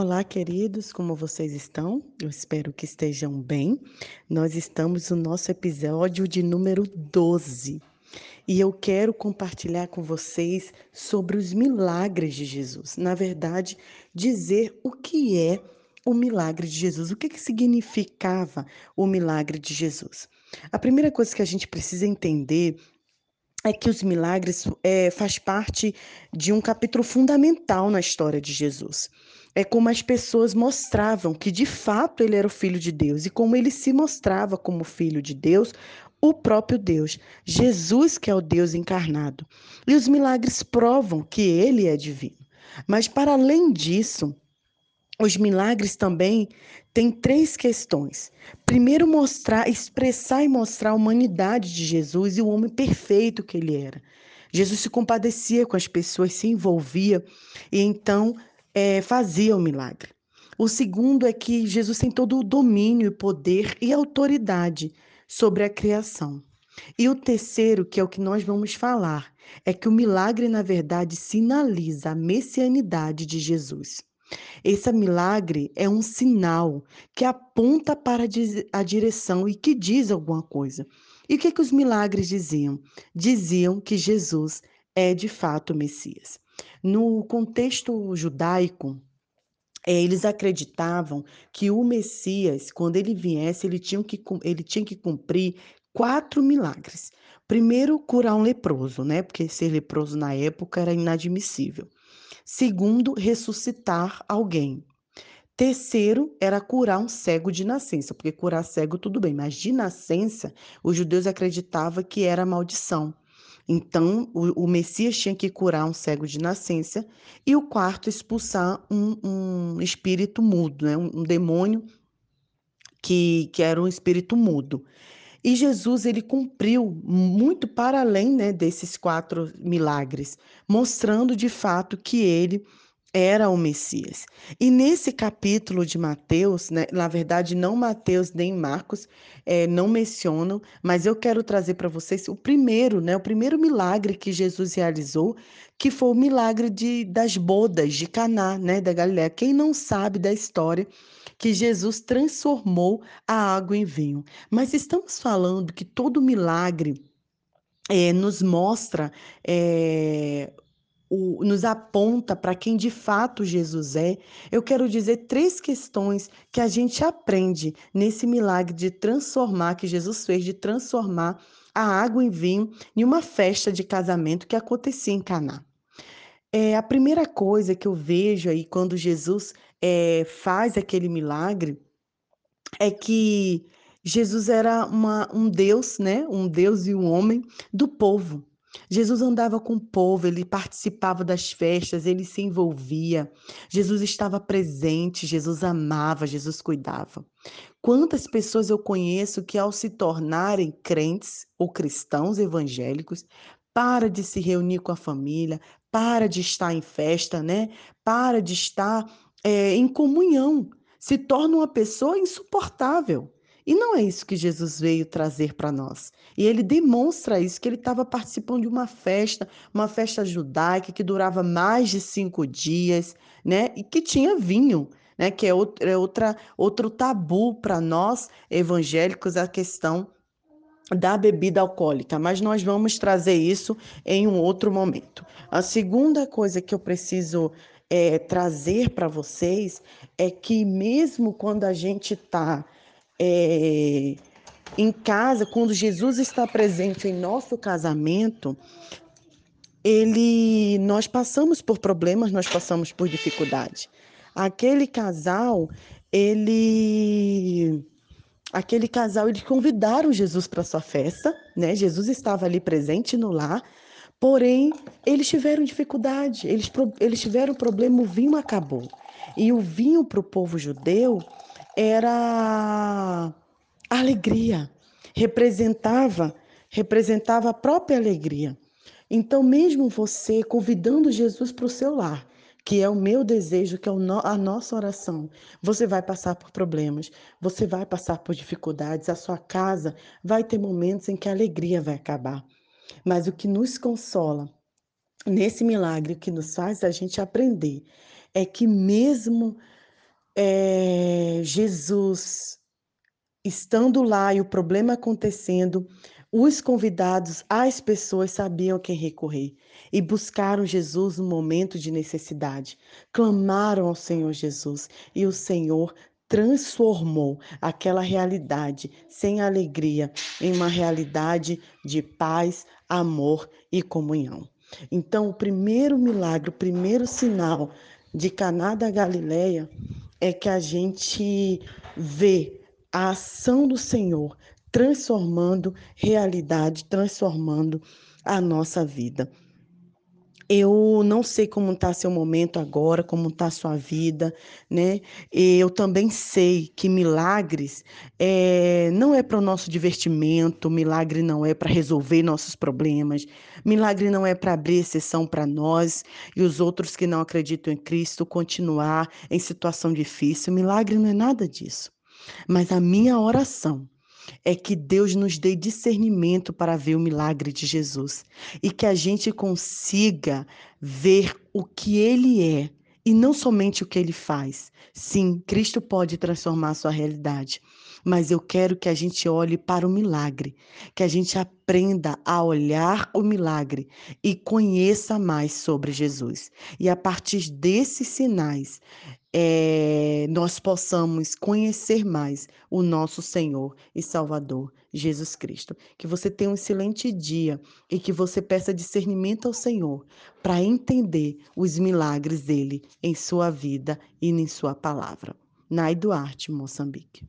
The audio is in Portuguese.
Olá, queridos, como vocês estão? Eu espero que estejam bem. Nós estamos no nosso episódio de número 12 e eu quero compartilhar com vocês sobre os milagres de Jesus. Na verdade, dizer o que é o milagre de Jesus, o que, que significava o milagre de Jesus. A primeira coisa que a gente precisa entender é que os milagres é, faz parte de um capítulo fundamental na história de Jesus. É como as pessoas mostravam que de fato ele era o filho de Deus e como ele se mostrava como filho de Deus, o próprio Deus, Jesus que é o Deus encarnado. E os milagres provam que ele é divino. Mas para além disso, os milagres também têm três questões. Primeiro, mostrar, expressar e mostrar a humanidade de Jesus e o homem perfeito que ele era. Jesus se compadecia com as pessoas, se envolvia e então é, fazia o milagre. O segundo é que Jesus tem todo o domínio, poder e autoridade sobre a criação. E o terceiro, que é o que nós vamos falar, é que o milagre, na verdade, sinaliza a messianidade de Jesus. Esse milagre é um sinal que aponta para a direção e que diz alguma coisa. E o que, que os milagres diziam? Diziam que Jesus é de fato o Messias. No contexto judaico, é, eles acreditavam que o Messias, quando ele viesse, ele tinha que, ele tinha que cumprir quatro milagres. Primeiro, curar um leproso, né? Porque ser leproso na época era inadmissível. Segundo, ressuscitar alguém. Terceiro, era curar um cego de nascença, porque curar cego tudo bem, mas de nascença, os judeus acreditavam que era maldição. Então, o, o, Messias tinha que curar um cego de nascença, e o quarto, expulsar um, um espírito mudo, né? um, um demônio que, que era um espírito mudo. E Jesus ele cumpriu muito para além né, desses quatro milagres, mostrando de fato que ele era o Messias. E nesse capítulo de Mateus, né, na verdade, não Mateus nem Marcos é, não mencionam, mas eu quero trazer para vocês o primeiro, né, o primeiro milagre que Jesus realizou, que foi o milagre de, das bodas de Caná, né, da Galiléia. Quem não sabe da história que Jesus transformou a água em vinho. Mas estamos falando que todo milagre é, nos mostra é, o, nos aponta para quem de fato Jesus é, eu quero dizer três questões que a gente aprende nesse milagre de transformar, que Jesus fez, de transformar a água em vinho em uma festa de casamento que acontecia em Caná. É, a primeira coisa que eu vejo aí quando Jesus é, faz aquele milagre é que Jesus era uma, um Deus, né? Um Deus e um homem do povo. Jesus andava com o povo, ele participava das festas, ele se envolvia. Jesus estava presente, Jesus amava, Jesus cuidava. Quantas pessoas eu conheço que, ao se tornarem crentes ou cristãos evangélicos, para de se reunir com a família, para de estar em festa, né? Para de estar é, em comunhão, se torna uma pessoa insuportável. E não é isso que Jesus veio trazer para nós. E ele demonstra isso, que ele estava participando de uma festa, uma festa judaica que durava mais de cinco dias, né? E que tinha vinho, né? Que é, outro, é outra, outro tabu para nós evangélicos a questão da bebida alcoólica, mas nós vamos trazer isso em um outro momento. A segunda coisa que eu preciso é, trazer para vocês é que mesmo quando a gente está é, em casa, quando Jesus está presente em nosso casamento, ele, nós passamos por problemas, nós passamos por dificuldade. Aquele casal, ele aquele casal eles convidaram Jesus para sua festa, né? Jesus estava ali presente no lar, porém eles tiveram dificuldade, eles, eles tiveram problema, o vinho acabou. E o vinho para o povo judeu era alegria, representava, representava a própria alegria. Então, mesmo você convidando Jesus para o seu lar, que é o meu desejo, que é a nossa oração, você vai passar por problemas, você vai passar por dificuldades, a sua casa vai ter momentos em que a alegria vai acabar. Mas o que nos consola nesse milagre, o que nos faz a gente aprender, é que mesmo é, Jesus estando lá e o problema acontecendo, os convidados, as pessoas sabiam a quem recorrer e buscaram Jesus no momento de necessidade. Clamaram ao Senhor Jesus e o Senhor transformou aquela realidade sem alegria em uma realidade de paz, amor e comunhão. Então, o primeiro milagre, o primeiro sinal de Caná da Galileia é que a gente vê a ação do Senhor transformando realidade, transformando a nossa vida. Eu não sei como está seu momento agora, como está sua vida, né? Eu também sei que milagres é, não é para o nosso divertimento, milagre não é para resolver nossos problemas, milagre não é para abrir exceção para nós e os outros que não acreditam em Cristo continuar em situação difícil. Milagre não é nada disso. Mas a minha oração é que Deus nos dê discernimento para ver o milagre de Jesus e que a gente consiga ver o que ele é e não somente o que ele faz. Sim, Cristo pode transformar a sua realidade, mas eu quero que a gente olhe para o milagre, que a gente aprenda a olhar o milagre e conheça mais sobre Jesus. E a partir desses sinais, é, nós possamos conhecer mais o nosso Senhor e Salvador Jesus Cristo. Que você tenha um excelente dia e que você peça discernimento ao Senhor para entender os milagres dele em sua vida e em sua palavra. Nai Duarte, Moçambique.